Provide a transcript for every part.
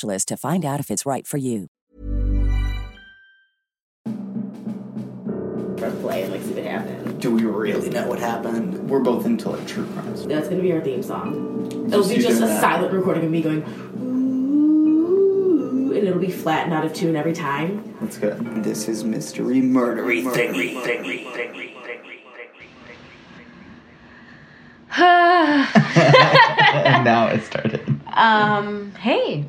to find out if it's right for you. Press play and like see what happens. Do we really know what happened? We're both into like true crimes. That's gonna be our theme song. It'll be just a that. silent recording of me going, ooh, and it'll be flat and out of tune every time. That's good. This is mystery murdery thingy. and now it started. Um, hey,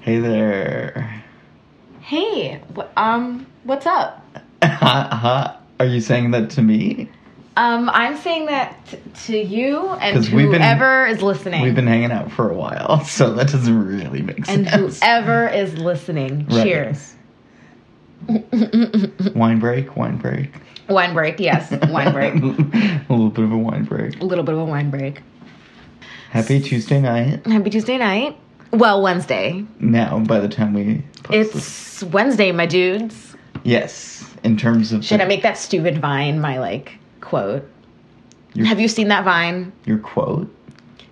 Hey there. hey, wh- um, what's up? Are you saying that to me? Um, I'm saying that t- to you and 'Cause we've been- whoever is listening. We've been hanging out for a while, so that doesn't really make sense. and sense. whoever is listening. Right. Cheers. Wine break, wine break. Wine break, yes, wine break. a little bit of a wine break. A little bit of a wine break. Happy Tuesday night. Happy Tuesday night. Well, Wednesday. Now, by the time we post this. It's Wednesday, my dudes. Yes, in terms of Should the- I make that stupid vine my like quote? Your- Have you seen that vine? your quote?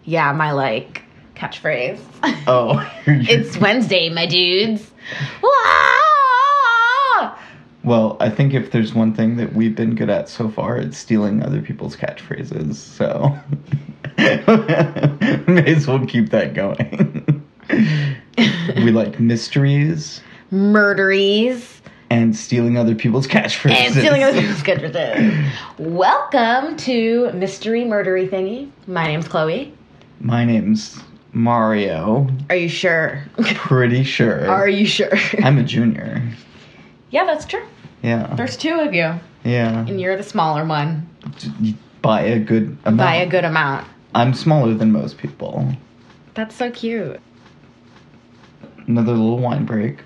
Yeah, my like catchphrase. Oh, it's Wednesday, my dudes. Well, I think if there's one thing that we've been good at so far, it's stealing other people's catchphrases. So, may as well keep that going. we like mysteries Murderies and stealing other people's catchphrases. and stealing other people's catchphrases. Welcome to Mystery Murdery Thingy. My name's Chloe. My name's Mario. Are you sure? Pretty sure. Are you sure? I'm a junior. yeah, that's true. Yeah. There's two of you, yeah. and you're the smaller one By a good amount. by a good amount. I'm smaller than most people. That's so cute. Another little wine break.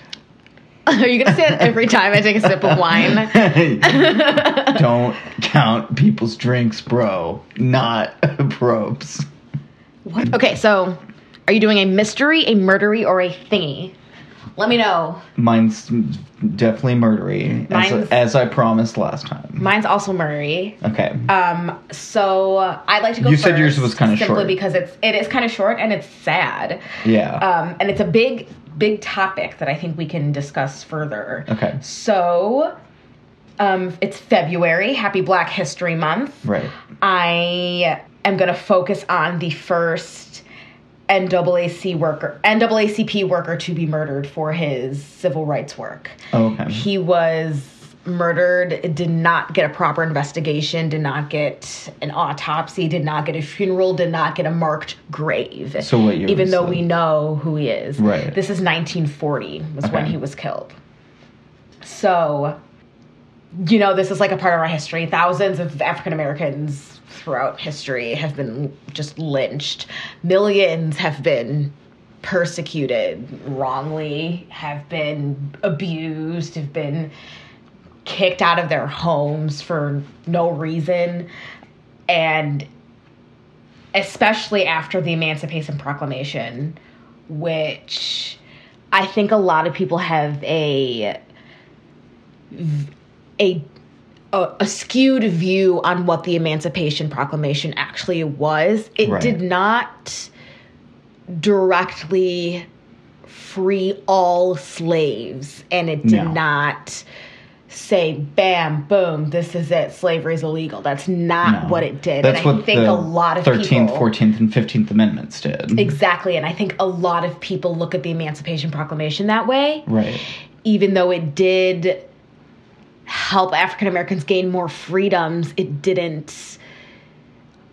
Are you gonna say that every time I take a sip of wine? Don't count people's drinks, bro. Not probes. What? Okay, so are you doing a mystery, a murdery, or a thingy? Let me know. Mine's definitely murdery, as, Mine's- as I promised last time. Mine's also murdery. Okay. Um, so uh, I like to go. You said yours was kinda simply short. because it's it is kind of short and it's sad. yeah. Um, and it's a big big topic that I think we can discuss further. okay. So, um, it's February. Happy Black History Month. Right. I am going to focus on the first NAAC worker, NAACP worker to be murdered for his civil rights work. Oh, okay. He was murdered, did not get a proper investigation, did not get an autopsy, did not get a funeral, did not get a marked grave. So what year Even though this? we know who he is. Right. This is 1940 was when he was killed. So, you know, this is like a part of our history. Thousands of African Americans throughout history have been just lynched. Millions have been persecuted wrongly, have been abused, have been kicked out of their homes for no reason. And especially after the Emancipation Proclamation, which I think a lot of people have a a a, a skewed view on what the Emancipation Proclamation actually was. It Right. did not directly free all slaves, and it did No. not say bam boom this is it slavery is illegal that's not No. what it did That's and i what think the a lot of 13th, people 14th, and 15th Amendments did. exactly and i think a lot of people look at the emancipation proclamation that way Right. even though it did help African Americans gain more freedoms, it didn't,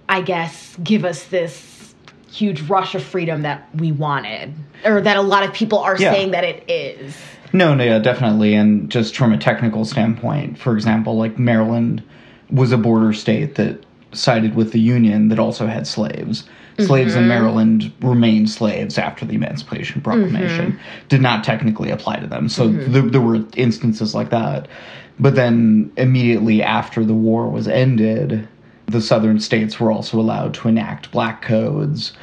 I guess, give us this huge rush of freedom that we wanted, or that a lot of people are Yeah. saying that it is. No, no, yeah, definitely. And just from a technical standpoint, for example, like Maryland was a border state that sided with the Union that also had slaves. Slaves Mm-hmm. in Maryland remained slaves after the Emancipation Proclamation. Mm-hmm. Did not technically apply to them. So th- there were instances like that. But then immediately after the war was ended, the southern states were also allowed to enact black codes,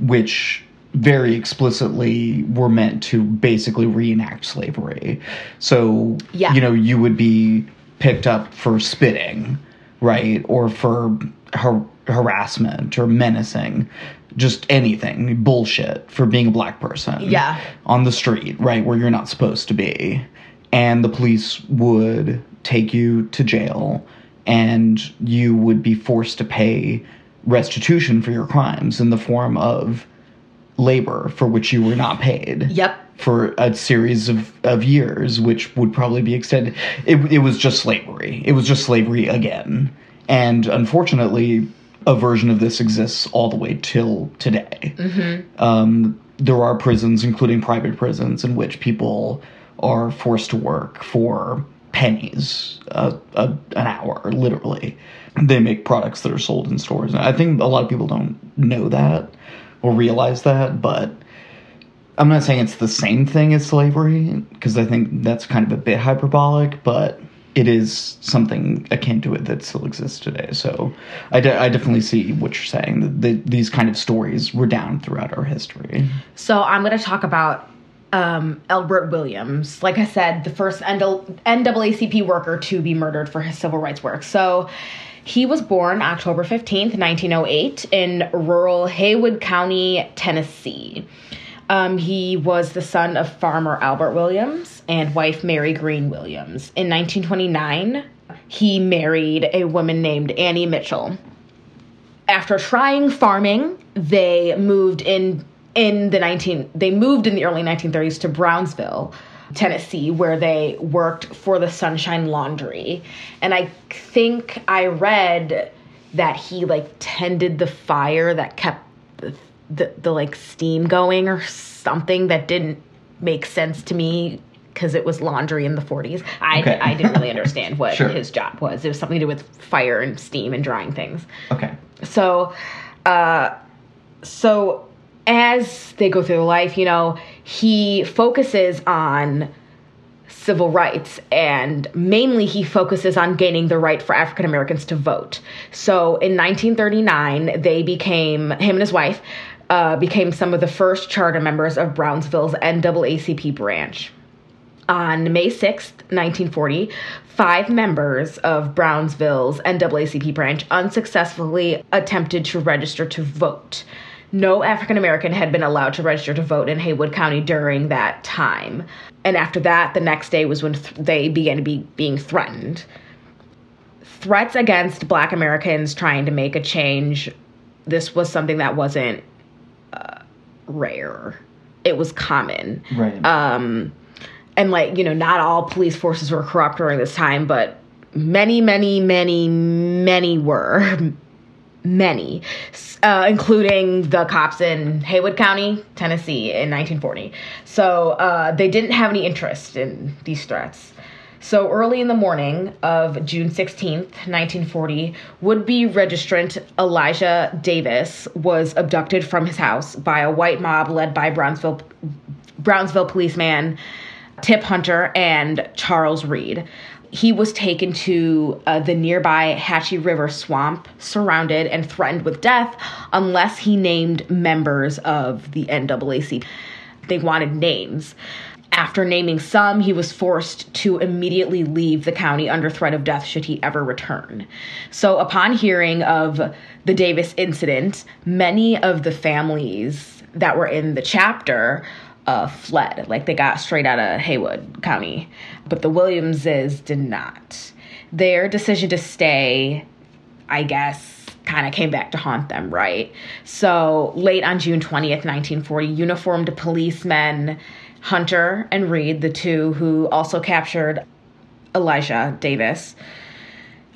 which very explicitly were meant to basically reenact slavery. So, Yeah. you know, you would be picked up for spitting, right? Or for har- harassment or menacing, just anything, bullshit for being a black person. Yeah. On the street, right? Where you're not supposed to be. And the police would take you to jail and you would be forced to pay restitution for your crimes in the form of labor for which you were not paid Yep. for a series of, of years, which would probably be extended. It, it was just slavery. It was just slavery again. And unfortunately, a version of this exists all the way till today. Um, there are prisons, including private prisons, in which people are forced to work for pennies a, a, an hour, literally. They make products that are sold in stores. And I think a lot of people don't know that or realize that, but I'm not saying it's the same thing as slavery because I think that's kind of a bit hyperbolic, but it is something akin to it that still exists today. So I, de- I definitely see what you're saying. That the, these kind of stories were down throughout our history. So I'm going to talk about um, Elbert Williams. Like I said, the first NAACP worker to be murdered for his civil rights work. So he was born October 15th, 1908, in rural Haywood County, Tennessee. Um, he was the son of farmer Albert Williams and wife Mary Green Williams. In 1929, he married a woman named Annie Mitchell after trying farming, they moved in in the 19 they moved in the early 1930s to Brownsville, Tennessee, where they worked for the Sunshine Laundry. And I think I read that he like tended the fire that kept the, the, the like steam going or something that didn't make sense to me because it was laundry in the 40s. I, Okay. I didn't really understand what Sure. his job was. It was something to do with fire and steam and drying things. Okay. So, uh, so as they go through their life, you know, he focuses on civil rights and mainly he focuses on gaining the right for African Americans to vote. So in 1939, they became, him and his wife, uh, became some of the first charter members of Brownsville's NAACP branch. On May 6th, 1940, five members of Brownsville's NAACP branch unsuccessfully attempted to register to vote. No African American had been allowed to register to vote in Haywood County during that time. And after that, the next day was when th- they began to be being threatened. Threats against black Americans trying to make a change, this was something that wasn't uh, rare. It was common Right. um, and like you know not all police forces were corrupt during this time but many many many many were many uh, including the cops in haywood county tennessee in 1940 so uh, they didn't have any interest in these threats so early in the morning of June 16th, 1940, would-be registrant Elijah Davis was abducted from his house by a white mob led by Brownsville Brownsville policeman Tip Hunter and Charles Reed. He was taken to uh, the nearby Hatchie River swamp, surrounded and threatened with death unless he named members of the NAACP. They wanted names. After naming some, he was forced to immediately leave the county under threat of death should he ever return. So, upon hearing of the Davis incident, many of the families that were in the chapter uh, fled. Like they got straight out of Haywood County. But the Williamses did not. Their decision to stay, I guess, kind of came back to haunt them, right? So late on June 20th, 1940, uniformed policemen Hunter and Reed, the two who also captured Elijah Davis,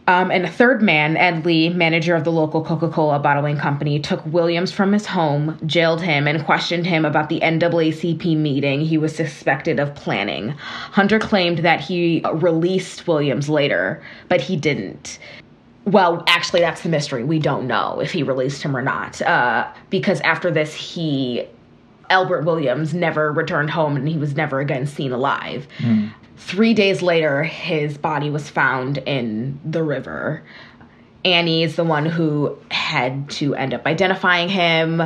um, and a third man, Ed Lee, manager of the local Coca Cola bottling company, took Williams from his home, jailed him, and questioned him about the NAACP meeting he was suspected of planning. Hunter claimed that he released Williams later, but he didn't. Well, actually, that's the mystery. We don't know if he released him or not. Uh, because after this, he, Elbert Williams, never returned home and he was never again seen alive. Three days later, his body was found in the river. Annie is the one who had to end up identifying him.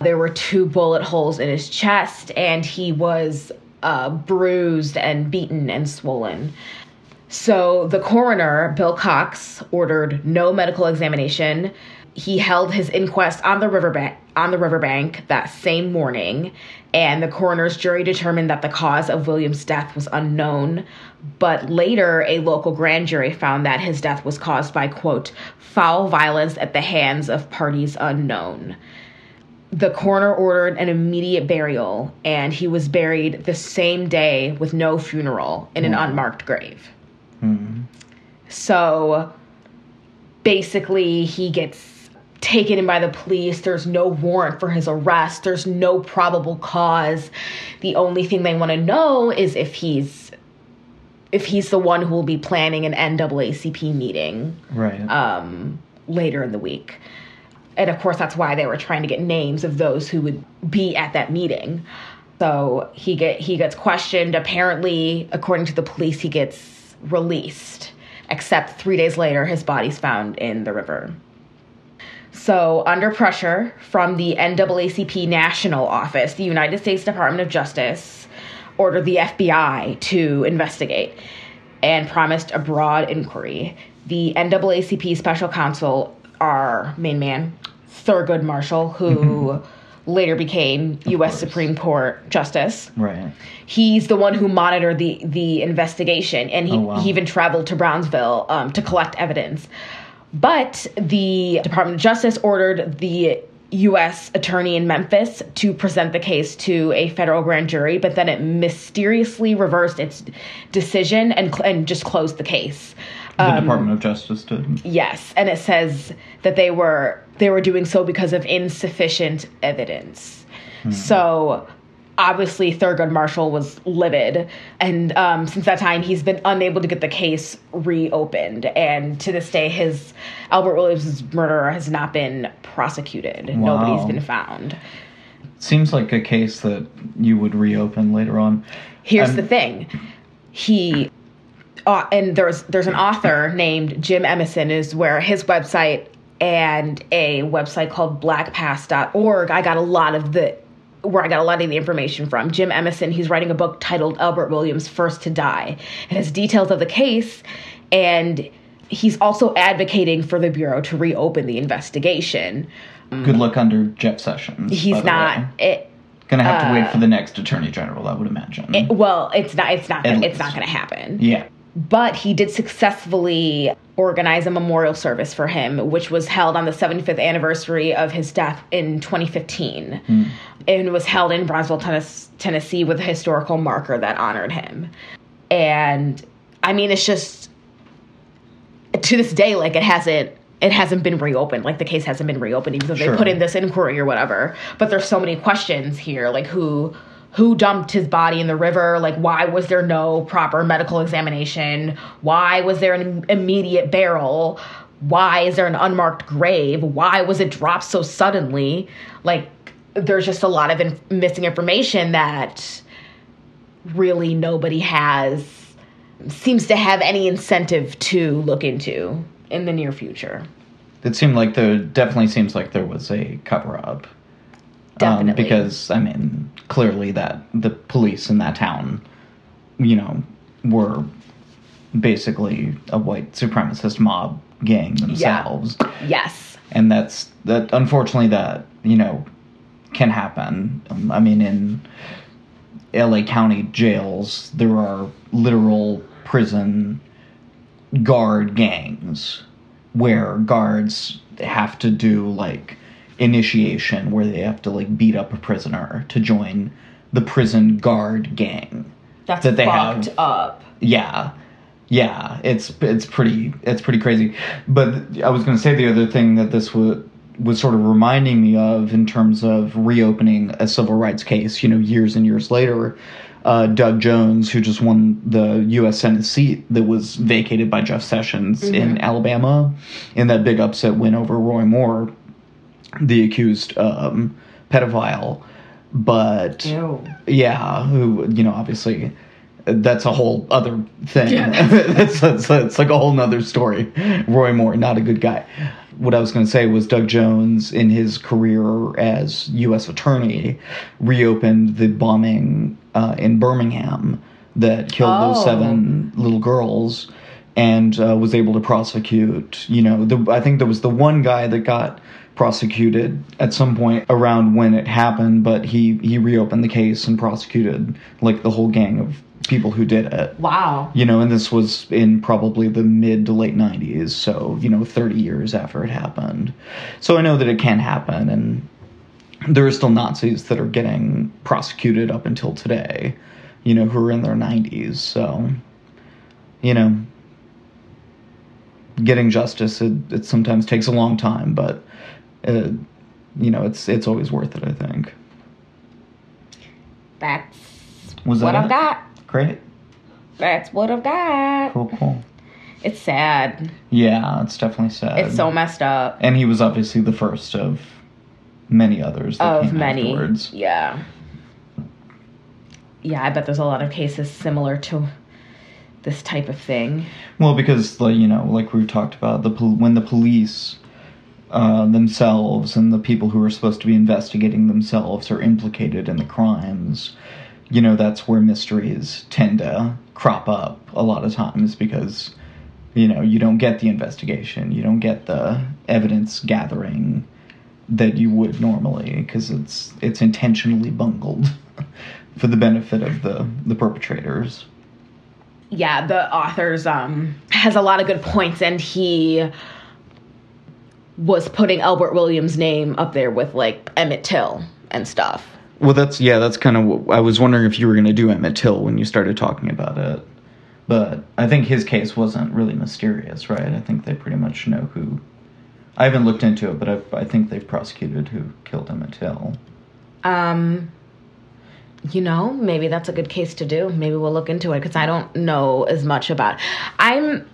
There were two bullet holes in his chest, and he was uh, bruised and beaten and swollen. So the coroner, Bill Cox, ordered no medical examination. He held his inquest on the riverbank on the riverbank that same morning, and the coroner's jury determined that the cause of William's death was unknown. But later, a local grand jury found that his death was caused by quote foul violence at the hands of parties unknown. The coroner ordered an immediate burial, and he was buried the same day with no funeral in an hmm. unmarked grave. Hmm. So basically, he gets taken in by the police. There's no warrant for his arrest, there's no probable cause. The only thing they want to know is if he's if he's the one who will be planning an NAACP meeting Right. um, later in the week. And of course, that's why they were trying to get names of those who would be at that meeting. So he get he gets questioned. Apparently, according to the police, he gets released. Except three days later, his body's found in the river. So, under pressure from the NAACP National Office, the United States Department of Justice ordered the FBI to investigate and promised a broad inquiry. The NAACP special counsel, our main man, Thurgood Marshall, who later became U.S. course. Supreme Court Justice, right. he's the one who monitored the the investigation, and he, Oh, wow. he even traveled to Brownsville um, to collect evidence. But the Department of Justice ordered the U.S. attorney in Memphis to present the case to a federal grand jury, but then it mysteriously reversed its decision and cl- and just closed the case. The um, Department of Justice did. Yes, and it says that they were they were doing so because of insufficient evidence. Hmm. So obviously Thurgood Marshall was livid, and um, since that time he's been unable to get the case reopened. And to this day, his Elbert Williams' murderer has not been prosecuted. Nobody's been found. Seems like a case that you would reopen later on. Here's I'm- the thing. He uh, and there's there's an author named Jim Emerson is where his website and a website called blackpast.org I got a lot of the where I got a lot of the information from. Jim Emerson, he's writing a book titled Elbert Williams First to Die. It has details of the case and he's also advocating for the bureau to reopen the investigation. Good luck under Jeff Sessions. He's not it, Gonna have to wait for the uh, next attorney general, I would imagine. it well, it's not it's not gonna, it's not going to happen. yeah. But he did successfully organize a memorial service for him, which was held on the 75th anniversary of his death in 2015. Hmm. And was held in Brownsville, Tennessee, with a historical marker that honored him. And I mean, it's just to this day, like it hasn't. It hasn't been reopened. Like the case hasn't been reopened, even though Sure. they put in this inquiry or whatever. But there's so many questions here, like who who dumped his body in the river? Like why was there no proper medical examination? Why was there an immediate burial? Why is there an unmarked grave? Why was it dropped so suddenly? Like there's just a lot of in- missing information that really nobody has seems to have any incentive to look into in the near future. It seemed like there definitely seems like there was a cover up. Definitely. because I mean, clearly that the police in that town, you know, were basically a white supremacist mob gang themselves. Yes. and that's that unfortunately that you know can happen um, i mean in LA County jails, there are literal prison guard gangs where guards have to do like initiation where they have to like beat up a prisoner to join the prison guard gang. That's that they fucked have- up. Yeah. Yeah, it's it's pretty it's pretty crazy. But I was going to say the other thing that this was was sort of reminding me of in terms of reopening a civil rights case, you know, years and years later. Uh, Doug Jones, who just won the U.S. Senate seat that was vacated by Jeff Sessions in Alabama, in that big upset win over Roy Moore, the accused um, pedophile. But Ew. yeah, who you know, obviously, that's a whole other thing. Yeah. that's, that's that's like a whole nother story. Roy Moore, not a good guy. What I was going to say was Doug Jones, in his career as U.S. attorney, reopened the bombing uh, in Birmingham that killed Oh. those seven little girls, and uh, was able to prosecute. You know, the, I think there was the one guy that got prosecuted at some point around when it happened, but he he reopened the case and prosecuted like the whole gang of people who did it. Wow. You know, and this was in probably the mid to late 90s, so, you know, 30 years after it happened. So I know that it can happen, and there are still Nazis that are getting prosecuted up until today, you know, who are in their 90s. So, you know, getting justice, it, it sometimes takes a long time, but, uh, you know, it's it's always worth it, I think. That's Was what I've it? got. Great. That's what I've got. Cool, cool. It's sad. Yeah, it's definitely sad. It's so messed up. and he was obviously the first of many others that Of many. afterwards. Yeah. Yeah, I bet there's a lot of cases similar to this type of thing. Well, because like you know, like we've talked about, the pol- when the police uh, themselves and the people who are supposed to be investigating themselves are implicated in the crimes, you know, that's where mysteries tend to crop up a lot of times because you know you don't get the investigation, you don't get the evidence gathering that you would normally because it's it's intentionally bungled for the benefit of the the perpetrators. yeah the author's um has a lot of good points and he was putting elbert williams name up there with like emmett till and stuff Well, that's yeah, that's kind of. What, I was wondering if you were going to do Emmett Till when you started talking about it, but I think his case wasn't really mysterious, right? I think they pretty much know who. I haven't looked into it, but I, I think they've prosecuted who killed Emmett Till. um you know maybe that's a good case to do maybe we'll look into it because i don't know as much about i'm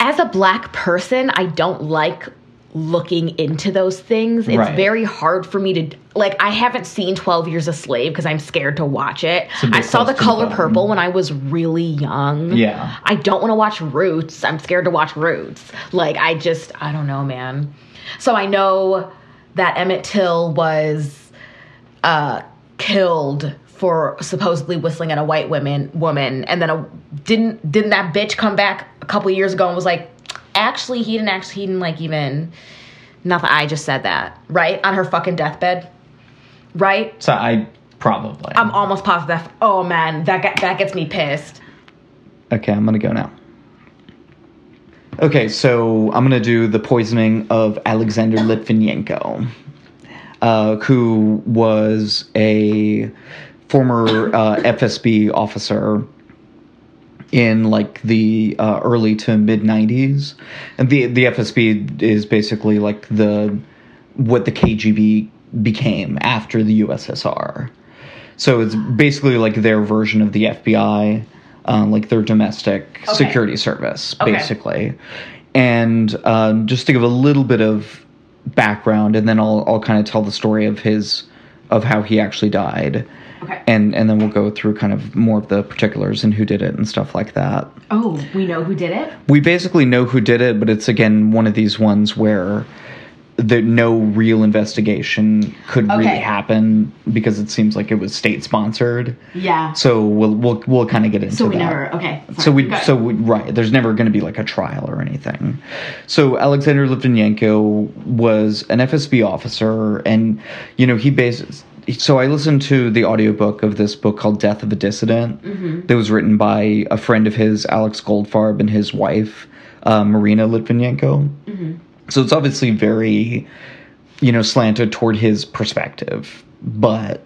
as a black person i don't like looking into those things. It's Right. very hard for me to like i haven't seen 12 years a slave because i'm scared to watch it. I saw the color bone. purple when i was really young. Yeah. i don't want to watch roots. I'm scared to watch roots. Like i just i don't know man. So i know that emmett till was uh killed for supposedly whistling at a white woman woman. And then a, didn't didn't that bitch come back a couple years ago and was like actually he didn't actually he didn't like even nothing. I just said that. Right? On her fucking deathbed? Right? So I probably. i'm almost positive that oh man that get, that gets me pissed. Okay, I'm gonna go now. Okay, so I'm gonna do the poisoning of Alexander Litvinenko, uh, who was a former uh, FSB officer in like the uh, early to mid 90s, and the the FSB is basically like the what the KGB became after the USSR. So it's basically like their version of the FBI, um, like their domestic Okay. security service, Okay. basically. And um, just to give a little bit of background, and then I'll I'll kind of tell the story of his of how he actually died, okay and and then we'll go through kind of more of the particulars and who did it and stuff like that. oh we know who did it We basically know who did it, but it's again one of these ones where the no real investigation could really happen because it seems like it was state sponsored. yeah So we'll we'll we'll kind of get into that. so we that. never okay So we so we, right. There's never going to be like a trial or anything. So Alexander Litvinenko was an FSB officer, and you know he bas- so I listened to the audiobook of this book called Death of a Dissident mm-hmm. that was written by a friend of his, Alex Goldfarb, and his wife, uh, Marina Litvinenko. Mm-hmm. So it's obviously very, you know, slanted toward his perspective, but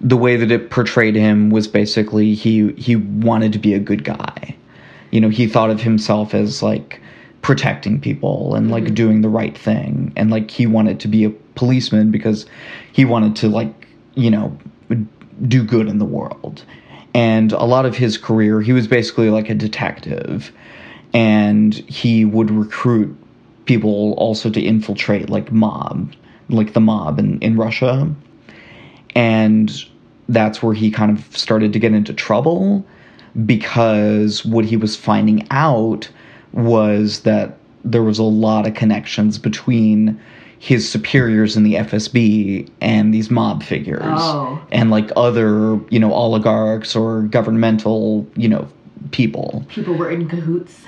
the way that it portrayed him was basically he he wanted to be a good guy. You know, he thought of himself as like protecting people and like mm-hmm. doing the right thing and like he wanted to be a policeman because he wanted to like, you know, do good in the world. And a lot of his career, he was basically like a detective and he would recruit people also to infiltrate like mob, like the mob in, in Russia. And that's where he kind of started to get into trouble because what he was finding out was that there was a lot of connections between his superiors in the FSB and these mob figures Oh. and like other, you know, oligarchs or governmental, you know, people. People were in cahoots.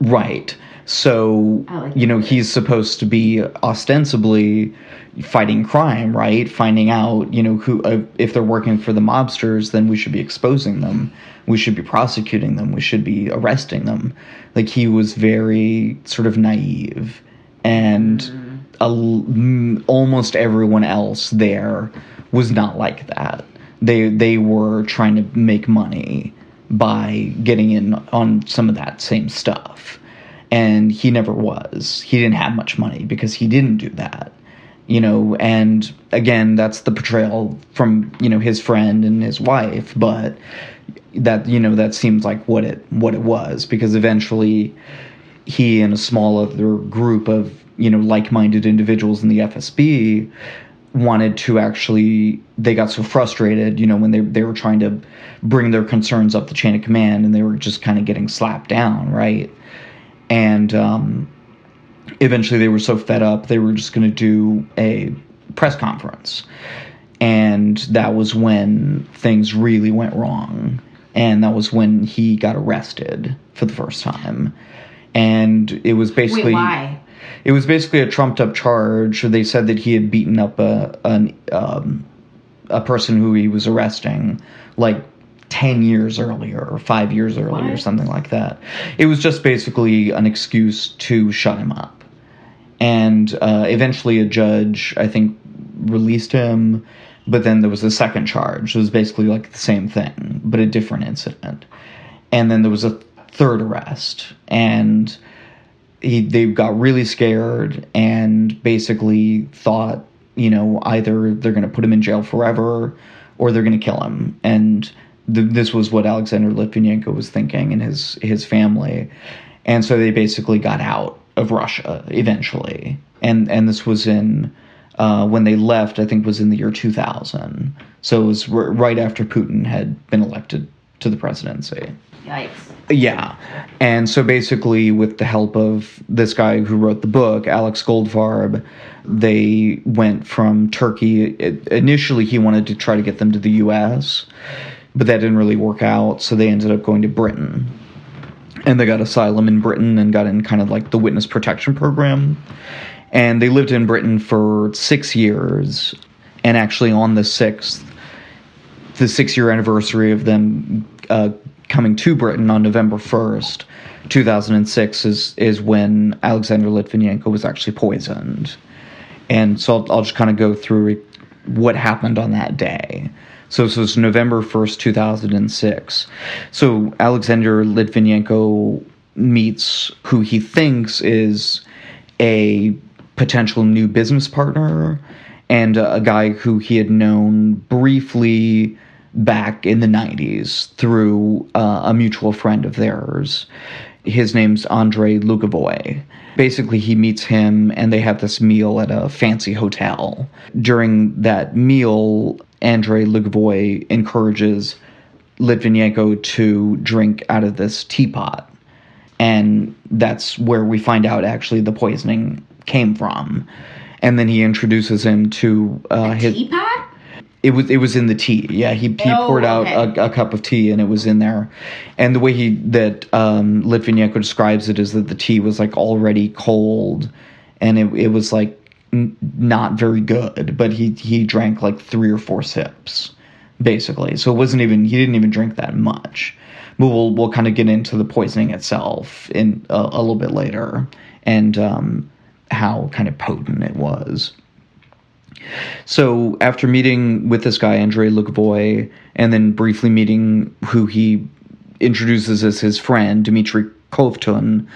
Right. So, like you know, he's supposed to be ostensibly fighting crime, right? Finding out, you know, who uh, if they're working for the mobsters, then we should be exposing them. We should be prosecuting them. We should be arresting them. Like he was very sort of naive and a almost everyone else there was not like that. They they were trying to make money by getting in on some of that same stuff. And he never was. He didn't have much money because he didn't do that. You know, and again, that's the portrayal from, you know, his friend and his wife, but that you know, that seems like what it what it was because eventually he and a small other group of you know like-minded individuals in the FSB wanted to actually they got so frustrated you know when they they were trying to bring their concerns up the chain of command and they were just kind of getting slapped down right? And um eventually they were so fed up they were just going to do a press conference. And that was when things really went wrong. And that was when he got arrested for the first time. And it was basically Wait, why? It was basically a trumped up charge. They said that he had beaten up a an, um, a person who he was arresting like ten years earlier or five years earlier or something like that. It was just basically an excuse to shut him up. And uh, eventually, a judge, I think, released him. But then there was a second charge. It was basically like the same thing, but a different incident. And then there was a third arrest, and he they got really scared and basically thought, you know, either they're going to put him in jail forever or they're going to kill him. And th- this was what Alexander Litvinenko was thinking and his his family. And so they basically got out of Russia eventually. And and this was in uh, when they left, I think was in the year 2000. So it was r- right after Putin had been elected to the presidency. Yikes. Yeah. And so basically, with the help of this guy who wrote the book, Alex Goldfarb, they went from Turkey. It, initially, he wanted to try to get them to the US, but that didn't really work out. So they ended up going to Britain. And they got asylum in Britain and got in kind of like the witness protection program. And they lived in Britain for six years. And actually, on the sixth, the six year anniversary of them uh, coming to Britain on November 1st, 2006, is, is when Alexander Litvinenko was actually poisoned. And so I'll, I'll just kind of go through what happened on that day. So this was November 1st, 2006. So Alexander Litvinenko meets who he thinks is a potential new business partner and a, a guy who he had known briefly back in the 90s through uh, a mutual friend of theirs. His name's Andrei Lugovoy. Basically, he meets him and they have this meal at a fancy hotel. During that meal, Andrei Lugovoy encourages Litvinenko to drink out of this teapot. And that's where we find out actually the poisoning came from. And then he introduces him to uh, his. Teapot? It was it was in the tea. Yeah, he he Oh, poured out a, a cup of tea and it was in there. And the way he that um, Litvinenko describes it is that the tea was like already cold, and it it was like n- not very good, but he he drank like three or four sips, basically. So it wasn't even he didn't even drink that much. But we'll we'll kind of get into the poisoning itself in a, a little bit later and um, how kind of potent it was. So after meeting with this guy Andrei Lugovoy, and then briefly meeting who he introduces as his friend Dmitry Kovtun,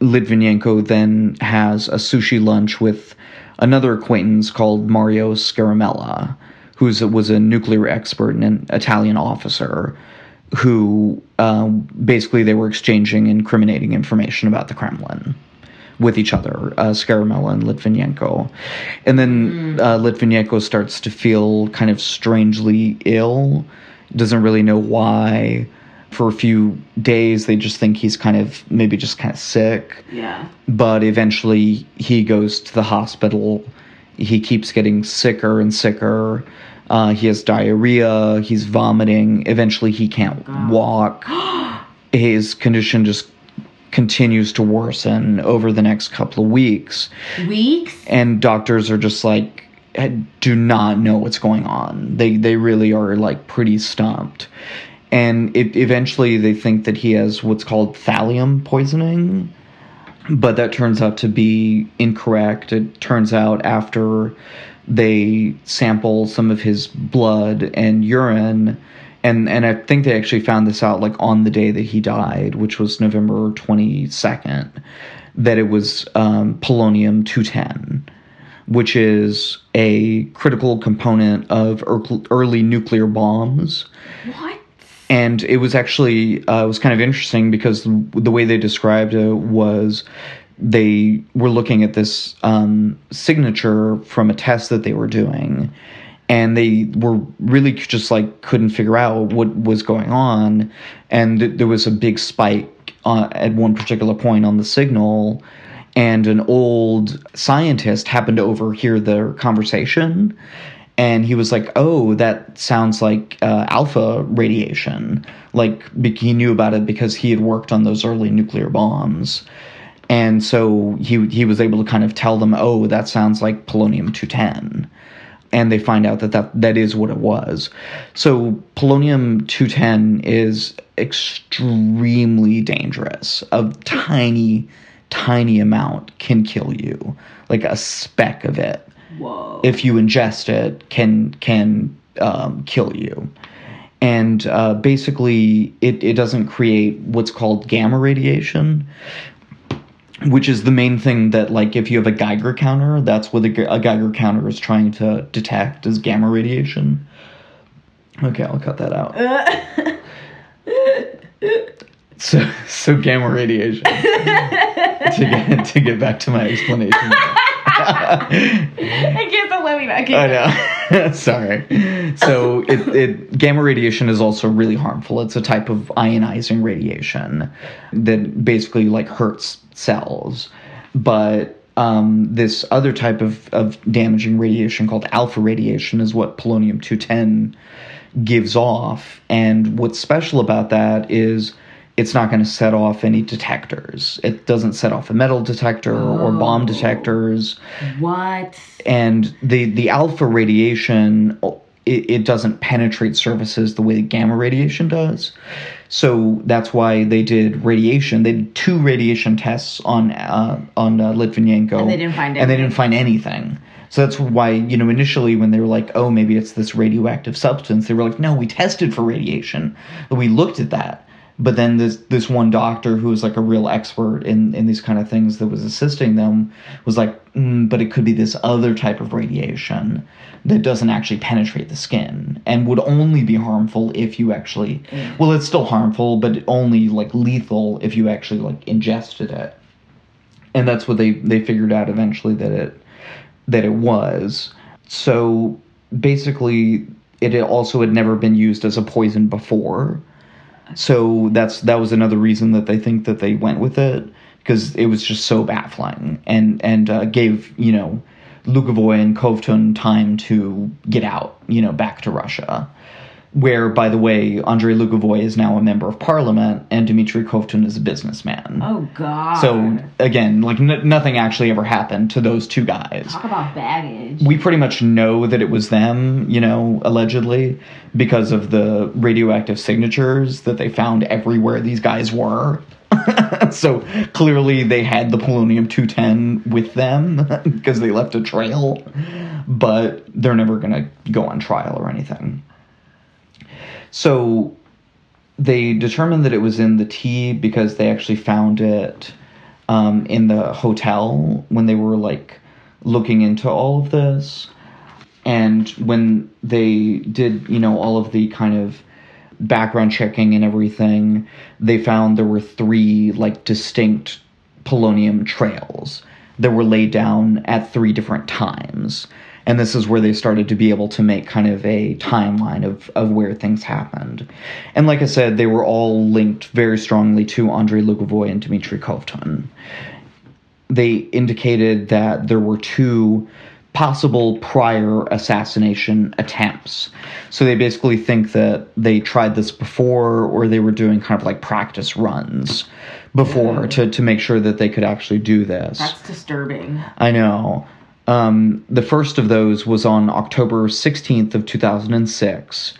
Litvinenko then has a sushi lunch with another acquaintance called Mario Scaramella, who was a nuclear expert and an Italian officer who uh, basically they were exchanging incriminating information about the Kremlin with each other, uh, Scaramella and Litvinenko. And then uh, Litvinenko starts to feel kind of strangely ill, doesn't really know why. For a few days, they just think he's kind of maybe just kind of sick. Yeah. But eventually, he goes to the hospital. He keeps getting sicker and sicker. Uh, he has diarrhea. He's vomiting. Eventually, he can't walk. His condition just continues to worsen over the next couple of weeks. Weeks? And doctors are just like, do not know what's going on. They they really are like pretty stumped. And it, eventually, they think that he has what's called thallium poisoning, but that turns out to be incorrect. It turns out after they sample some of his blood and urine and and I think they actually found this out like on the day that he died, which was November twenty second, that it was um, polonium two ten, which is a critical component of early nuclear bombs. What? And it was actually uh, it was kind of interesting because the way they described it was they were looking at this um, signature from a test that they were doing and they were really just like couldn't figure out what was going on. And th- there was a big spike uh, at one particular point on the signal and an old scientist happened to overhear their conversation and he was like oh that sounds like uh, alpha radiation. Like he knew about it because he had worked on those early nuclear bombs. And so he he was able to kind of tell them oh that sounds like polonium 210 and they find out that that, that is what it was. So polonium 210 is extremely dangerous. A tiny, tiny amount can kill you. Like a speck of it. Whoa. If you ingest it, can can um, kill you. And uh, basically, it, it doesn't create what's called gamma radiation, which is the main thing that like if you have a Geiger counter, that's what a, a Geiger counter is trying to detect is gamma radiation. Okay, I'll cut that out. so so gamma radiation. to get to get back to my explanation. I I'll let me back. I know. Sorry. So it, it gamma radiation is also really harmful. It's a type of ionizing radiation that basically like hurts cells. But um, this other type of, of damaging radiation called alpha radiation is what polonium 210 gives off. And what's special about that is it's not going to set off any detectors. It doesn't set off a metal detector or bomb detectors. What? And the, the alpha radiation, it, it doesn't penetrate surfaces the way the gamma radiation does. So that's why they did radiation. They did two radiation tests on uh, on uh, Litvinenko, And they didn't find and they didn't find anything. So that's why you know initially when they were like, oh, maybe it's this radioactive substance, they were like, no, we tested for radiation, we looked at that. But then this this one doctor who was like a real expert in in these kind of things that was assisting them was like, mm, but it could be this other type of radiation that doesn't actually penetrate the skin and would only be harmful if you actually well it's still harmful but only like lethal if you actually like ingested it. And that's what they they figured out eventually that it that it was. So basically it also had never been used as a poison before so that's that was another reason that they think that they went with it because it was just so baffling and and uh, gave you know Lugovoy and Kovtun time to get out you know back to Russia where, by the way, Andrei Lugovoy is now a member of parliament and Dmitry Kovtun is a businessman. Oh God. So again, like n- nothing actually ever happened to those two guys. talk about baggage. We pretty much know that it was them, you know, allegedly, because of the radioactive signatures that they found everywhere these guys were. so clearly they had the polonium 210 with them because they left a trail, but they're never going to go on trial or anything. So they determined that it was in the tea because they actually found it um, in the hotel when they were like looking into all of this. And when they did, you know, all of the kind of background checking and everything, they found there were three like distinct polonium trails that were laid down at three different times. And this is where they started to be able to make kind of a timeline of, of where things happened. And like I said, they were all linked very strongly to Andrei Lugovoy and Dmitry Kovtun. They indicated that there were two possible prior assassination attempts. So they basically think that they tried this before or they were doing kind of like practice runs before to, to make sure that they could actually do this. That's disturbing. I know. Um, the first of those was on October 16th of 2006,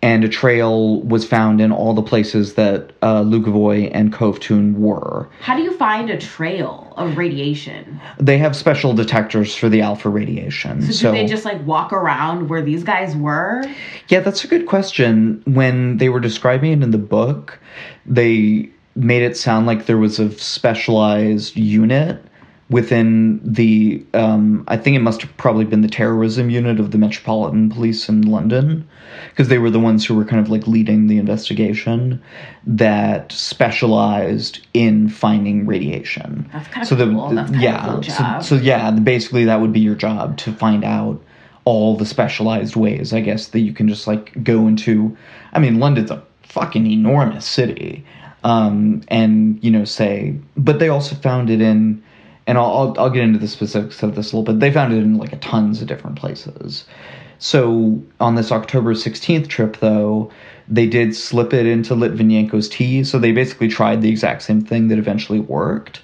and a trail was found in all the places that uh, Lugovoy and Kovtun were. How do you find a trail of radiation? They have special detectors for the alpha radiation. So, So, did they just like walk around where these guys were? yeah, that's a good question. When they were describing it in the book, they made it sound like there was a specialized unit within the um, I think it must have probably been the terrorism unit of the Metropolitan Police in London because they were the ones who were kind of like leading the investigation that specialized in finding radiation. That's kinda so the, cool. That's yeah, cool. So, so yeah, basically that would be your job to find out all the specialized ways, I guess, that you can just like go into. I mean, London's a fucking enormous city, um, and you know, say, but they also found it in, and I'll, I'll I'll get into the specifics of this a little bit. They found it in like a tons of different places. So on this October 16th trip, though, they did slip it into Litvinenko's tea. So they basically tried the exact same thing that eventually worked.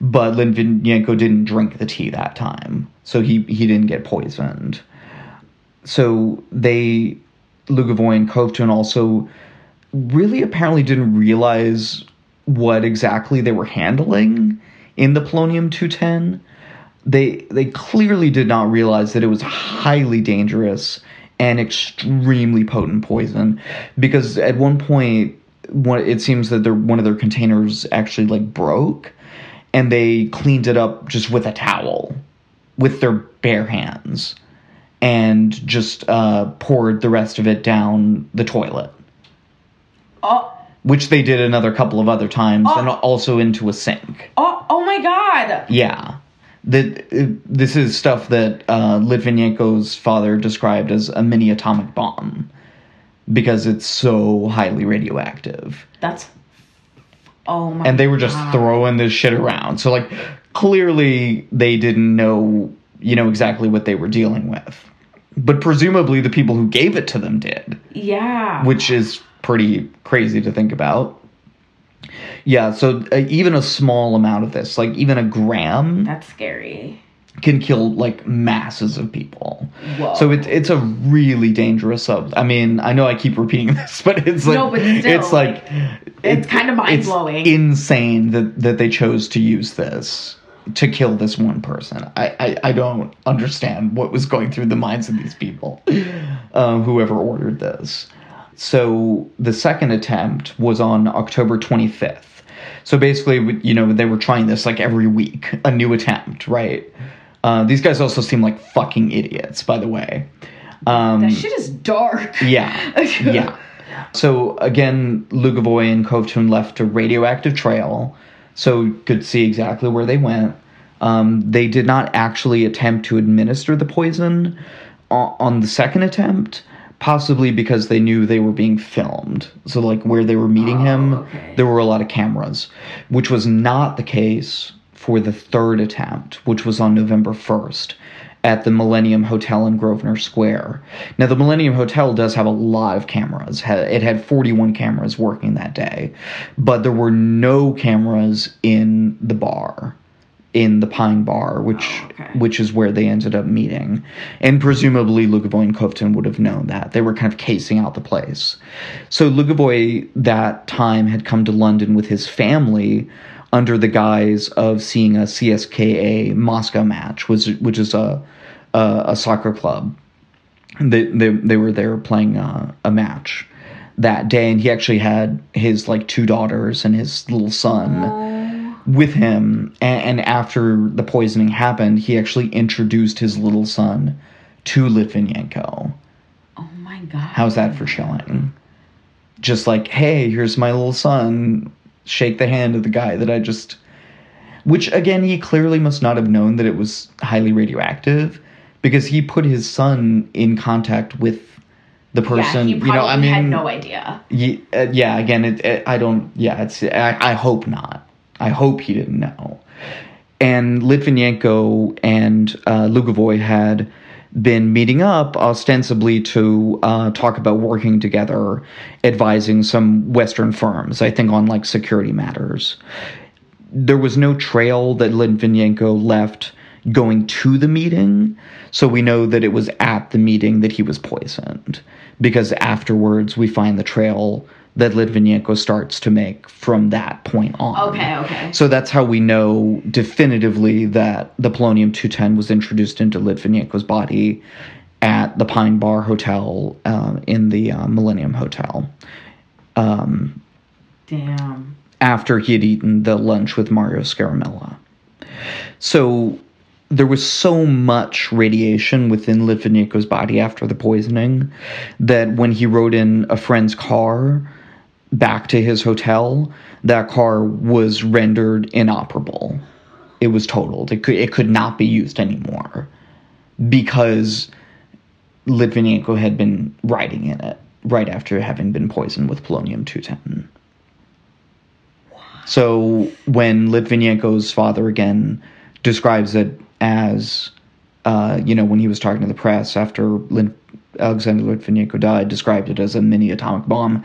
But Litvinenko didn't drink the tea that time. So he, he didn't get poisoned. So they, Lugovoy and Kovtun also really apparently didn't realize what exactly they were handling in the polonium 210 they they clearly did not realize that it was highly dangerous and extremely potent poison. Because at one point it seems that their one of their containers actually like broke and they cleaned it up just with a towel with their bare hands and just uh, poured the rest of it down the toilet. Oh, which they did another couple of other times Oh. and also into a sink oh, oh my God! yeah. The, uh, this is stuff that uh, Litvinenko's father described as a mini atomic bomb because it's so highly radioactive. That's. Oh my. And they were just God. throwing this shit around. So, like, clearly they didn't know, you know, exactly what they were dealing with. But presumably the people who gave it to them did Yeah. which is pretty crazy to think about. Yeah, so uh, even a small amount of this, like even a gram, That's scary. can kill like masses of people. Whoa. So it's it's a really dangerous sub. I mean, I know I keep repeating this, but it's like No, but still, it's like, it's kinda mind-blowing. insane that that they chose to use this to kill this one person. I I, I don't understand what was going through the minds of these people, um, whoever ordered this. So the second attempt was on October 25th. So basically, you know, they were trying this like every week, a new attempt, right? Uh, these guys also seem like fucking idiots, by the way. Um, that shit is dark. yeah, yeah. So again, Lugovoy and Kovtun left a radioactive trail, so could see exactly where they went. Um, they did not actually attempt to administer the poison on, on the second attempt, possibly because they knew they were being filmed. So like where they were meeting oh, him, okay. there were a lot of cameras, which was not the case for the third attempt, which was on November 1st. at the Millennium Hotel in Grosvenor Square. Now, the Millennium Hotel does have a lot of cameras. It had 41 cameras working that day, but there were no cameras in the bar, in the Pine Bar, which Oh, okay. which is where they ended up meeting. And presumably, Lugovoy and Kovtun would have known that. They were kind of casing out the place. So, Lugovoy that time had come to London with his family under the guise of seeing a CSKA Moscow match, which, which is a, a, a soccer club. They, they, they were there playing uh, a match that day, and he actually had his like two daughters and his little son with him. And, and after the poisoning happened, he actually introduced his little son to Litvinenko. Oh my god. How's that for chilling? Just like, hey, here's my little son. Shake the hand of the guy that I just. Which, again, he clearly must not have known that it was highly radioactive because he put his son in contact with the person. yeah, he you know, I mean, had no idea. Ye- uh, yeah, again, it, it, I don't. Yeah, it's. I, I hope not. I hope he didn't know. And Litvinenko and uh, Lugovoy had been meeting up ostensibly to uh, talk about working together, advising some Western firms. I think on like security matters. There was no trail that Litvinenko left going to the meeting, so we know that it was at the meeting that he was poisoned. Because afterwards, we find the trail that Litvinenko starts to make from that point on. Okay, okay. So that's how we know definitively that the polonium 210 was introduced into Litvinenko's body at the Pine Bar Hotel uh, in the uh, Millennium Hotel Damn. after he had eaten the lunch with Mario Scaramella. So there was so much radiation within Litvinenko's body after the poisoning that when he rode in a friend's car back to his hotel, that car was rendered inoperable. It was totaled. It could it could not be used anymore because Litvinenko had been riding in it right after having been poisoned with polonium 210. So when Litvinenko's father again describes it as, uh, you know, when he was talking to the press after Lin- Alexander Litvinenko died, described it as a mini atomic bomb.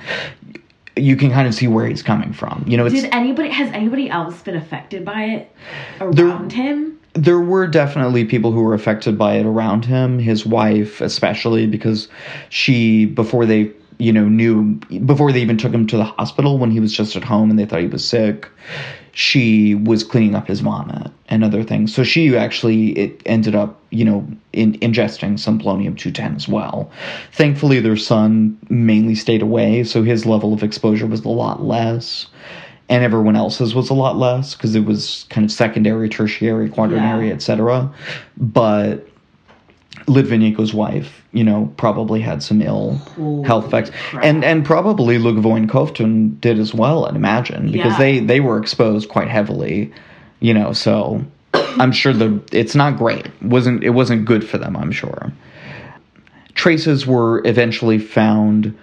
You can kind of see where he's coming from. You know, it's Did anybody has anybody else been affected by it around There- him? there were definitely people who were affected by it around him his wife especially because she before they you know knew before they even took him to the hospital when he was just at home and they thought he was sick she was cleaning up his vomit and other things so she actually it ended up you know in, ingesting some polonium 210 as well thankfully their son mainly stayed away so his level of exposure was a lot less and everyone else's was a lot less because it was kind of secondary, tertiary, quaternary, Yeah. etc. But Litvinenko's wife, you know, probably had some ill Holy health effects, crap. and and probably Lugovoy and Kovtun did as well. I'd imagine because Yeah. they they were exposed quite heavily, you know. So I'm sure the it's not great. wasn't It wasn't good for them. I'm sure. Traces were eventually found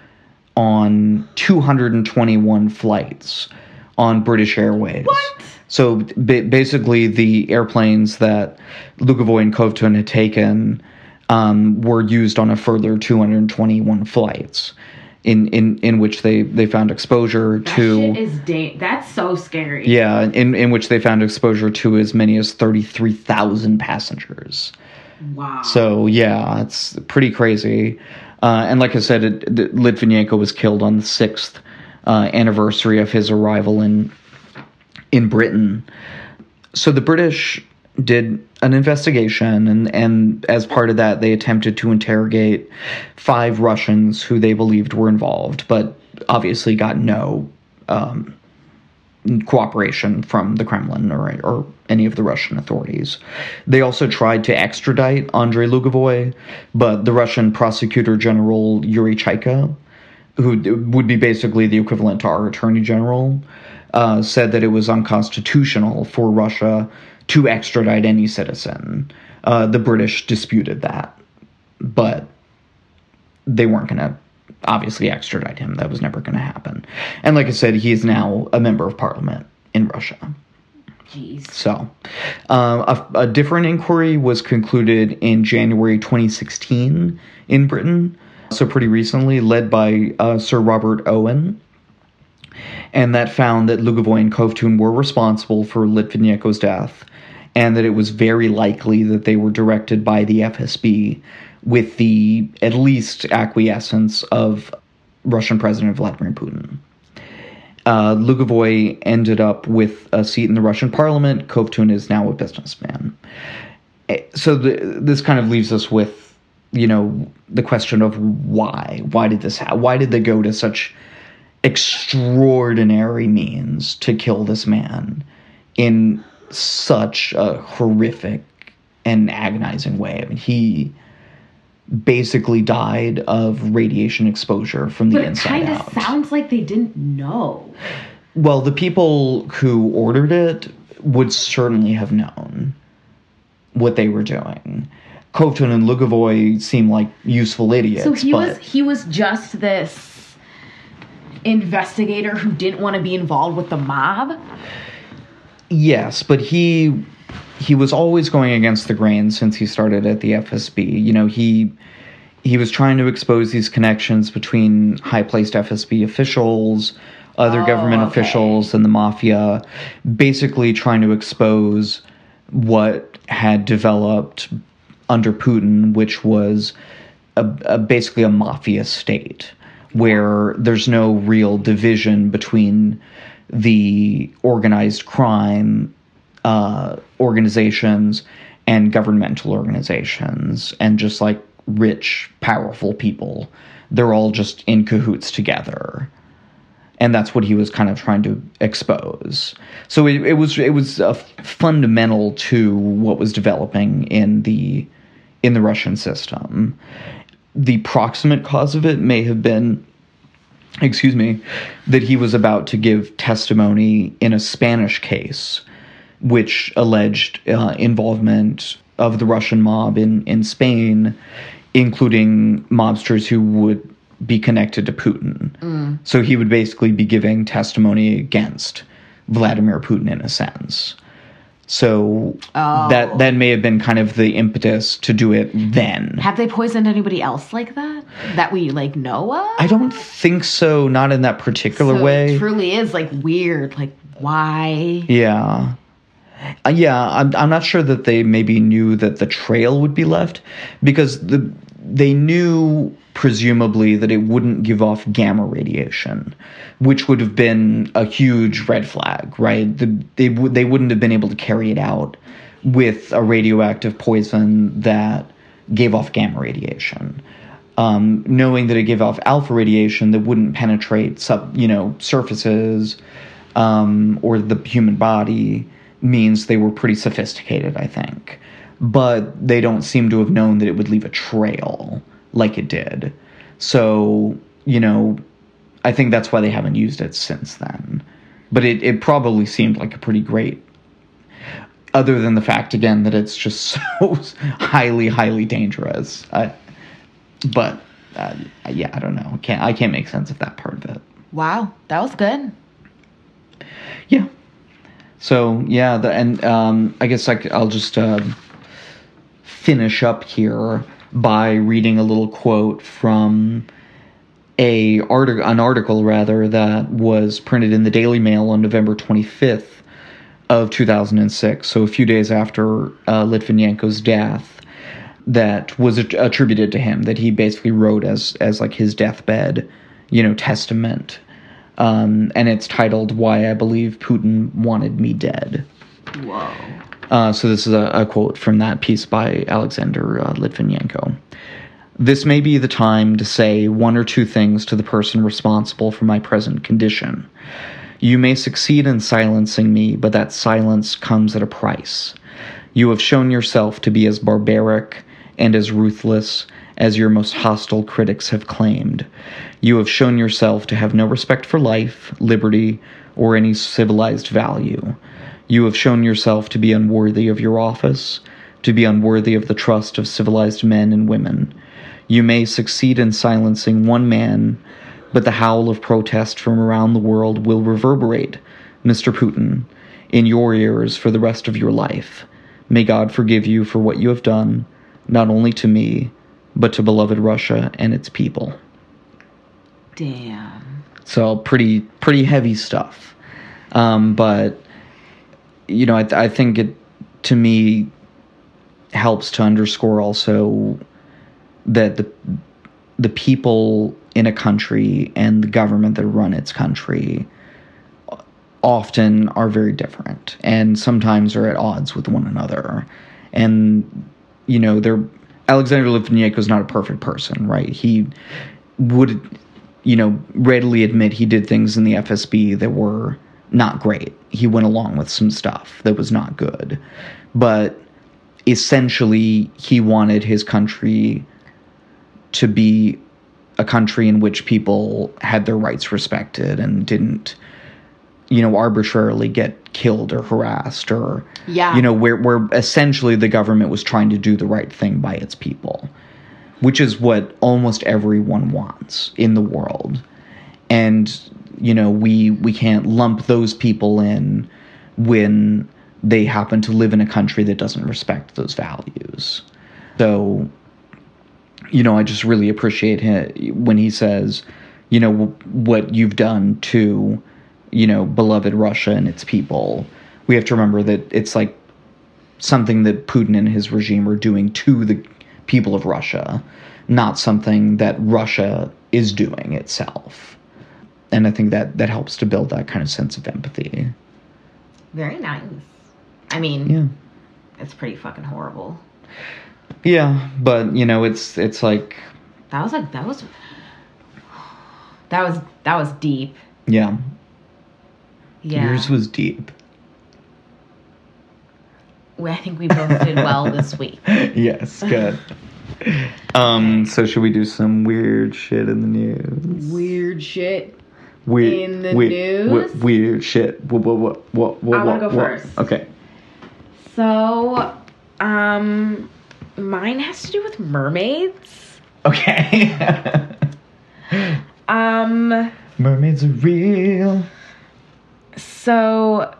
on 221 flights on British Airways. What? So ba- basically, the airplanes that Lugovoy and Kovtun had taken um, were used on a further 221 flights, in, in, in which they, they found exposure That to shit is da- That's so scary. yeah, in, in which they found exposure to as many as 33,000 passengers. Wow. So yeah, it's pretty crazy. Uh, and like I said, it, Litvinenko was killed on the sixth uh, anniversary of his arrival in in Britain. So the British did an investigation, and and as part of that, they attempted to interrogate five Russians who they believed were involved, but obviously got no um, cooperation from the Kremlin or, or any of the Russian authorities. They also tried to extradite Andrei Lugovoy, but the Russian prosecutor general Yuri Chaika, who would be basically the equivalent to our attorney general, uh, said that it was unconstitutional for Russia to extradite any citizen. Uh, the British disputed that, but they weren't going to obviously extradite him. That was never going to happen. And like I said, he is now a member of parliament in Russia. Jeez. So, um, a, a different inquiry was concluded in January 2016 in Britain, so pretty recently, led by uh, Sir Robert Owen. And that found that Lugovoy and Kovtun were responsible for Litvinenko's death, and that it was very likely that they were directed by the FSB with the at least acquiescence of Russian President Vladimir Putin uh, Lugovoy ended up with a seat in the Russian parliament. Kovtun is now a businessman. Eh, so the, this kind of leaves us with, you know, the question of why? Why did this? Why did they go to such extraordinary means to kill this man in such a horrific and agonizing way? I mean, he basically died of radiation exposure from the But it inside kind out. of sounds like they didn't know. Well, the people who ordered it would certainly have known what they were doing. Kovtun and Lugovoy seem like useful idiots, So he but was he was just this investigator who didn't want to be involved with the mob. Yes, but he he was always going against the grain since he started at the FSB. You know, he he was trying to expose these connections between high-placed FSB officials, other Oh, government okay. officials, and the mafia, basically trying to expose what had developed under Putin, which was a, a, basically a mafia state where there's no real division between the organized crime uh, organizations and governmental organizations and just like rich, powerful people. They're all just in cahoots together. And that's what he was kind of trying to expose. So it, it was it was uh, fundamental to what was developing in the in the Russian system. The proximate cause of it may have been excuse me, that he was about to give testimony in a Spanish case, which alleged uh, involvement of the Russian mob in, in Spain, including mobsters who would be connected to Putin. So he would basically be giving testimony against Vladimir Putin in a sense. So that that may have been kind of the impetus to do it then. Have they poisoned anybody else like that that we like know of? I don't think so, not in that particular so way. It truly is like weird. Like why? Yeah. Uh, yeah, I'm, I'm not sure that they maybe knew that the trail would be left because the they knew presumably that it wouldn't give off gamma radiation, which would have been a huge red flag, right? The, they would they wouldn't have been able to carry it out with a radioactive poison that gave off gamma radiation. Um, knowing that it gave off alpha radiation that wouldn't penetrate sub, you know, surfaces um, or the human body means they were pretty sophisticated, I think. But they don't seem to have known that it would leave a trail like it did. So, you know, I think that's why they haven't used it since then. But it, it probably seemed like a pretty great, other than the fact, again, that it's just so highly, highly dangerous. I, but, uh, yeah, I don't know. I can't, I can't make sense of that part of it. Wow, that was good. Yeah. So yeah, the, and um, I guess I, will just uh, finish up here by reading a little quote from a article, an article rather that was printed in the Daily Mail on November 25th of 2006. So a few days after uh, Litvinenko's death. That was att- attributed to him. That he basically wrote as as like his deathbed, you know, testament um, and it's titled "Why I Believe Putin Wanted Me Dead." Whoa. Uh, so this is a, a, quote from that piece by Alexander uh, Litvinenko. This may be the time to say one or two things to the person responsible for my present condition. You may succeed in silencing me, but that silence comes at a price. You have shown yourself to be as barbaric and as ruthless as your most hostile critics have claimed. You have shown yourself to have no respect for life, liberty, or any civilized value. You have shown yourself to be unworthy of your office, to be unworthy of the trust of civilized men and women. You may succeed in silencing one man, but the howl of protest from around the world will reverberate, Mr. Putin. in your ears for the rest of your life. May God forgive you for what you have done, not only to me, but to beloved Russia and its people. Damn. So pretty pretty heavy stuff. Um, but you know, I, I think it to me helps to underscore also that the the people in a country and the government that run its country often are very different and sometimes are at odds with one another. And you know they're alexander litvinenko is not a perfect person right? He would you know readily admit he did things in the fsb that were not great. He went along with some stuff that was not good. But essentially he wanted his country to be a country in which people had their rights respected and didn't you know arbitrarily get killed or harassed or Yeah. you know where where essentially the government was trying to do the right thing by its people which is what almost everyone wants in the world. And you know we we can't lump those people in when they happen to live in a country that doesn't respect those values. So you know i just really appreciate him when he says you know what you've done to you know beloved russia and its people. We have to remember that it's like something that putin and his regime are doing to the people of russia not something that russia is doing itself and i think that that helps to build that kind of sense of empathy Very nice. I mean, yeah it's pretty fucking horrible. yeah but you know it's it's like That was like that was that was that was deep. yeah Yeah. yours was deep We- I think we both did well this week. yes good um so should we do some weird shit in the news Weird shit. Weird In the weird, news? we- weird shit what what what what what I wanna go what- first. okay So, um, mine has to do with mermaids. okay Um, mermaids are real so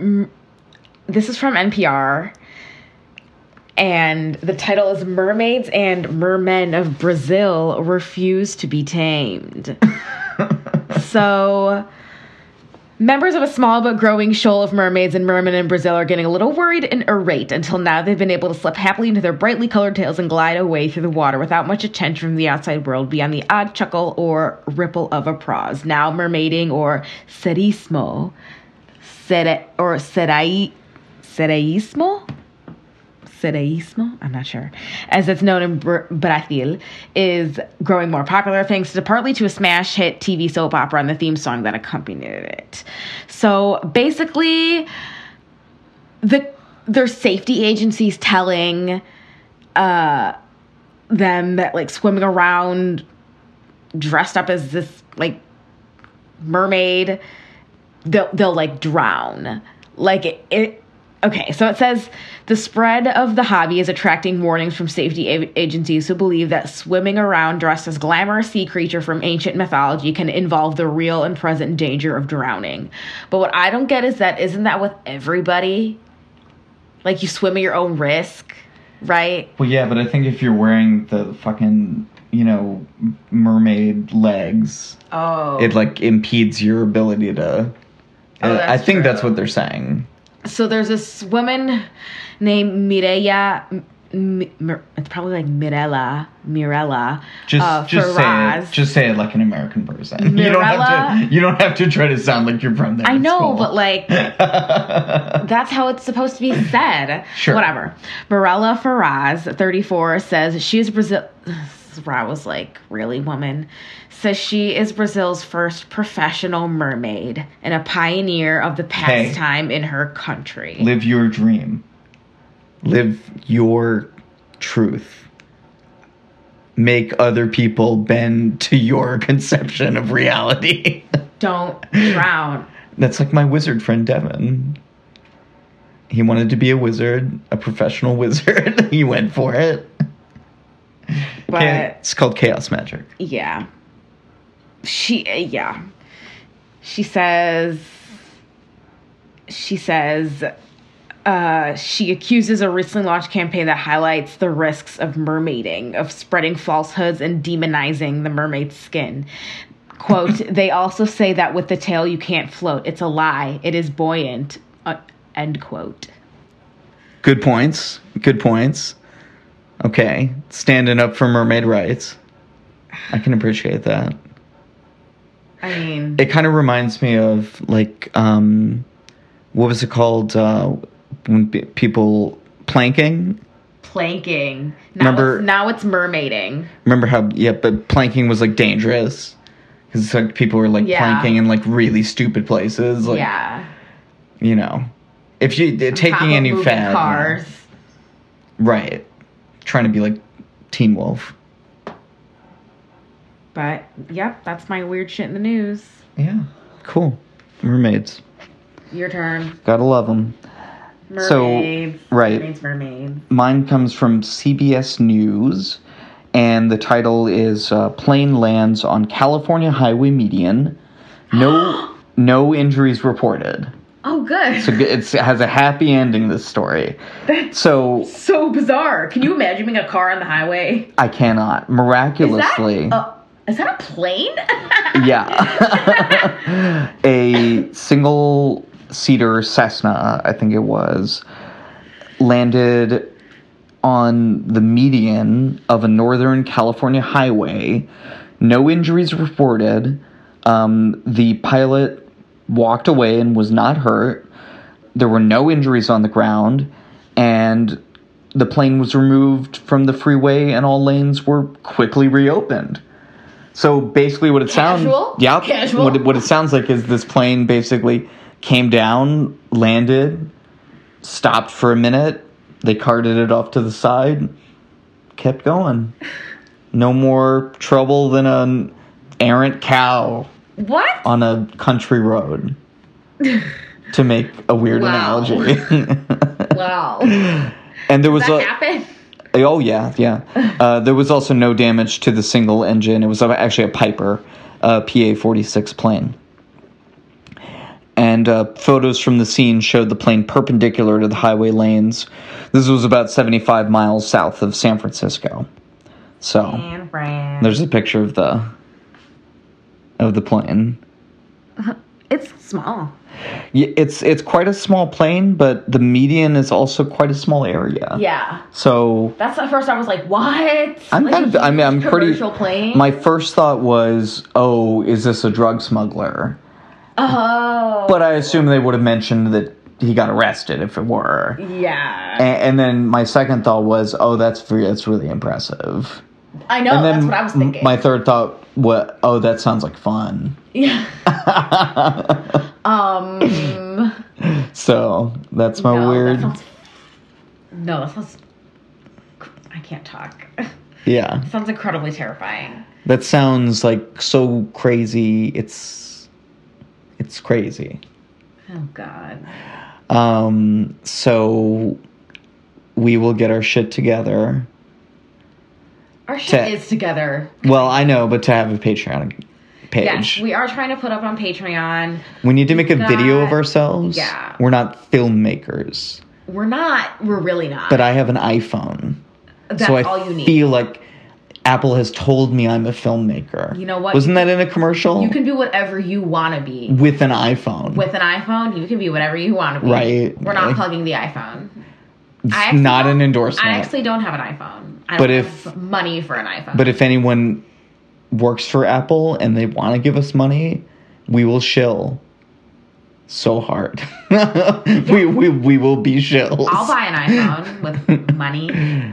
m- this is from NPR. And the title is Mermaids and Mermen of Brazil Refuse to Be Tamed. so, members of a small but growing shoal of mermaids and mermen in Brazil are getting a little worried and irate until now they've been able to slip happily into their brightly colored tails and glide away through the water without much attention from the outside world beyond the odd chuckle or ripple of a applause. Now, mermaiding or serismo, sere, or serai, sereismo? Sereísmo, I'm not sure, as it's known in Brazil, is growing more popular thanks to partly to a smash hit TV soap opera and the theme song that accompanied it. So basically, the there's safety agencies telling uh, them that like swimming around dressed up as this like mermaid they'll they'll like drown like it, it okay so it says the spread of the hobby is attracting warnings from safety a- agencies who believe that swimming around dressed as glamorous sea creature from ancient mythology can involve the real and present danger of drowning. But what i don't get is that isn't that with everybody? Like you swim at your own risk right? Well yeah but i think if you're wearing the fucking you know mermaid legs oh. it like impedes your ability to Oh, I- think that's what they're saying so there's this woman named Mireya. It's probably like Mirella, Mirella. just uh, just say it just say it like an american person you don't have Mirella? to you don't have to try to sound like you're from there I know, cool. but like that's how it's supposed to be said. Sure. Whatever. Mirella Ferraz, 34, says she is Brazil. Where I was like, really, woman? Says she is Brazil's first professional mermaid and a pioneer of the Hey. pastime in her country. live your dream live your truth make other people bend to your conception of reality Don't drown. that's like my wizard friend devin he wanted to be a wizard a professional wizard he went for it But it's called chaos magic yeah. She, yeah. She says, she says uh, she accuses a recently launched campaign that highlights the risks of mermaiding, of spreading falsehoods and demonizing the mermaid's skin. Quote, they also say that with the tail you can't float. It's a lie. It is buoyant. Uh, end quote. Good points. Good points. Okay, standing up for mermaid rights. I can appreciate that. I mean, It kind of reminds me of like um what was it called uh when pe- people planking? planking. Now Remember- it's, now it's mermaiding. Remember how yeah, but planking was like dangerous. It's like people were like Yeah. planking in like really stupid places like yeah. you know. If you taking any fat cars. right. Trying to be like Teen Wolf. But yep, that's my weird shit in the news. Yeah. Cool. Mermaids. Your turn. Gotta love them. So, right. Mermaids, mermaids. Mine comes from CBS News, and the title is uh, "Plane Lands on California Highway Median. No, no injuries reported." Oh, good. So it's, it has a happy ending. This story. That's So so bizarre. Can you imagine being a car on the highway? I cannot Is that, miraculously. uh, is that a plane? Yeah. a single seater Cessna, I think it was, landed on the median of a Northern California highway. No injuries reported. Um, the pilot walked away and was not hurt. There were no injuries on the ground. And the plane was removed from the freeway and all lanes were quickly reopened. So basically, what it sounds, yeah, Casual? What it, what it sounds like is this plane basically came down, landed, stopped for a minute. They carted it off to the side, kept going. No more trouble than an errant cow what? on a country road. to make a weird Wow. analogy. Wow. and there was Does that a, happen? Oh yeah, yeah. Uh, there was also no damage to the single engine. It was actually a Piper, uh, PA forty six plane. And uh, photos from the scene showed the plane perpendicular to the highway lanes. This was about seventy five miles south of San Francisco. So there's a picture of the of the plane. Uh-huh. It's small. Yeah, it's it's quite a small plane, but the median is also quite a small area. Yeah. So That's the first I was like, what? I'm like kind of. I mean, I'm pretty. plane. My first thought was, "Oh, is this a drug smuggler?" oh. But I assume they would have mentioned that he got arrested if it were. yeah. And, and then my second thought was, "Oh, that's that's really impressive." I know. and then that's what I was thinking. my third thought, "What? Oh, that sounds like fun." yeah. Um. so that's my no, weird. That sounds, no, that sounds. I can't talk. yeah, sounds incredibly terrifying. that sounds like so crazy. It's it's crazy. Oh God. Um, so we will get our shit together. Our shit To- is together. Well, I know, but to have a Patreon page, Yes, we are trying to put up on Patreon. we need to make a video of ourselves. yeah. we're not filmmakers, We're not. We're really not. but I have an iPhone, That's so I all you need. feel like Apple has told me I'm a filmmaker. You know what? Wasn't that in a commercial? you can be whatever you want to be. with an iPhone. With an iPhone, you can be whatever you want to be. Right, We're not plugging the iPhone. It's not an endorsement. I actually don't have an iPhone. I But if- money for an iPhone. But if anyone works for Apple and they want to give us money, we will shill so hard. we, we we will be shills. I'll buy an iPhone with money.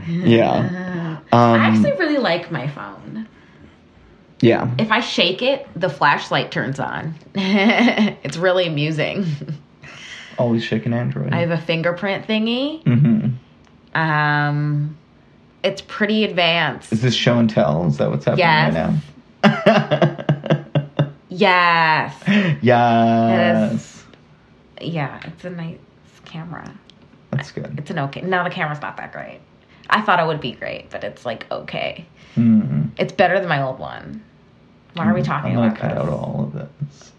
Yeah. I Um, actually really like my phone. yeah. If I shake it, the flashlight turns on. it's really amusing. Always shaking Android. I have a fingerprint thingy. hmm Um, it's pretty advanced. Is this show and tell? Is that what's happening Yes. right now? Yes. yes. Yeah, it's a nice camera. That's good. It's an okay. Now the camera's not that great. I thought it would be great, but it's like okay. hmm It's better than my old one. Why are we talking I'm about cut out all of this.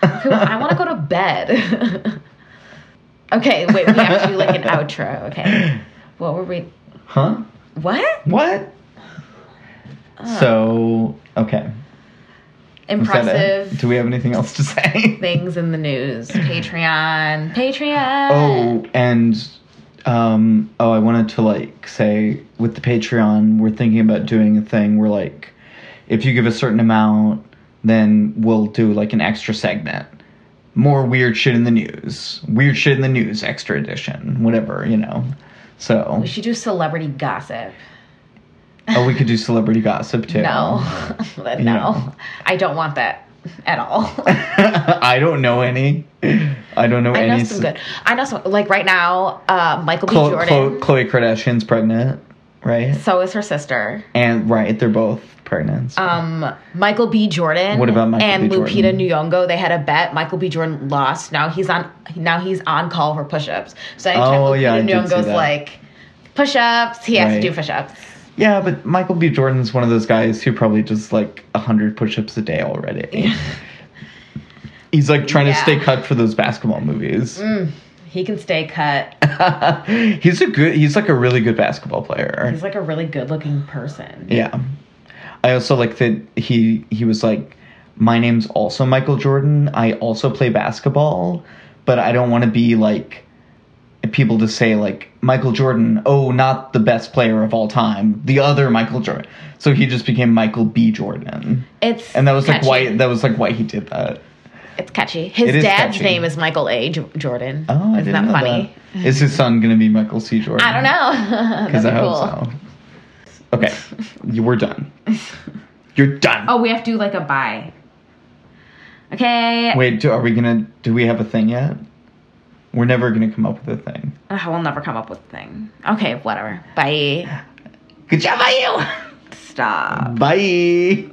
Because Okay, well, I want to go to bed. okay, wait, we have to do like an outro. Okay. What were we? Huh? What? What? so okay. Was that it? Impressive Do we have anything else to say? things in the news. Patreon. Patreon. Oh, and um, oh, I wanted to like say with the Patreon, we're thinking about doing a thing where like, if you give a certain amount, then we'll do like an extra segment, more weird shit in the news, weird shit in the news, extra edition, whatever you know. So, We should do celebrity gossip. oh, we could do celebrity gossip too. No. no. I don't want that at all. I don't know any. I don't know I any. I know some good. I know some like right now, uh, Michael B. Jordan. Chloe, Khloe Kardashian's pregnant, right? So is her sister. And right, they're both pregnant. so- Um, Michael B. Jordan. What about Michael and B. Lupita Nyong'o? They had a bet. Michael B. Jordan lost. Now he's on. Now he's on call for push-ups. So anytime Oh, Lupita yeah, I Nyong'o's like push-ups, he has Right. to do push-ups. Yeah, but Michael B. Jordan's one of those guys who probably does like hundred push-ups a day already. He's like trying to stay cut for those basketball movies. He can stay cut. he's a good. He's like a really good basketball player. He's like a really good-looking person. Yeah. I also like that he he was like, my name's also Michael Jordan. I also play basketball, but I don't want to be like people to say like Michael Jordan. Oh, not the best player of all time. The other Michael Jordan. So he just became Michael B. Jordan, It's and that was like why that was like why he did that. It's catchy. His It dad's catchy. name is Michael A. J- Jordan. Oh, I Isn't that funny? that. Is his son gonna be Michael C. Jordan? I don't know. Because I hope cool. so. Okay, you we're done. You're done. Oh, we have to do like a bye. Okay. Wait, do, are we gonna? Do we have a thing yet? We're never gonna come up with a thing. Ugh, we'll never come up with a thing. Okay, whatever. Bye. Good job, by you. Stop. Bye.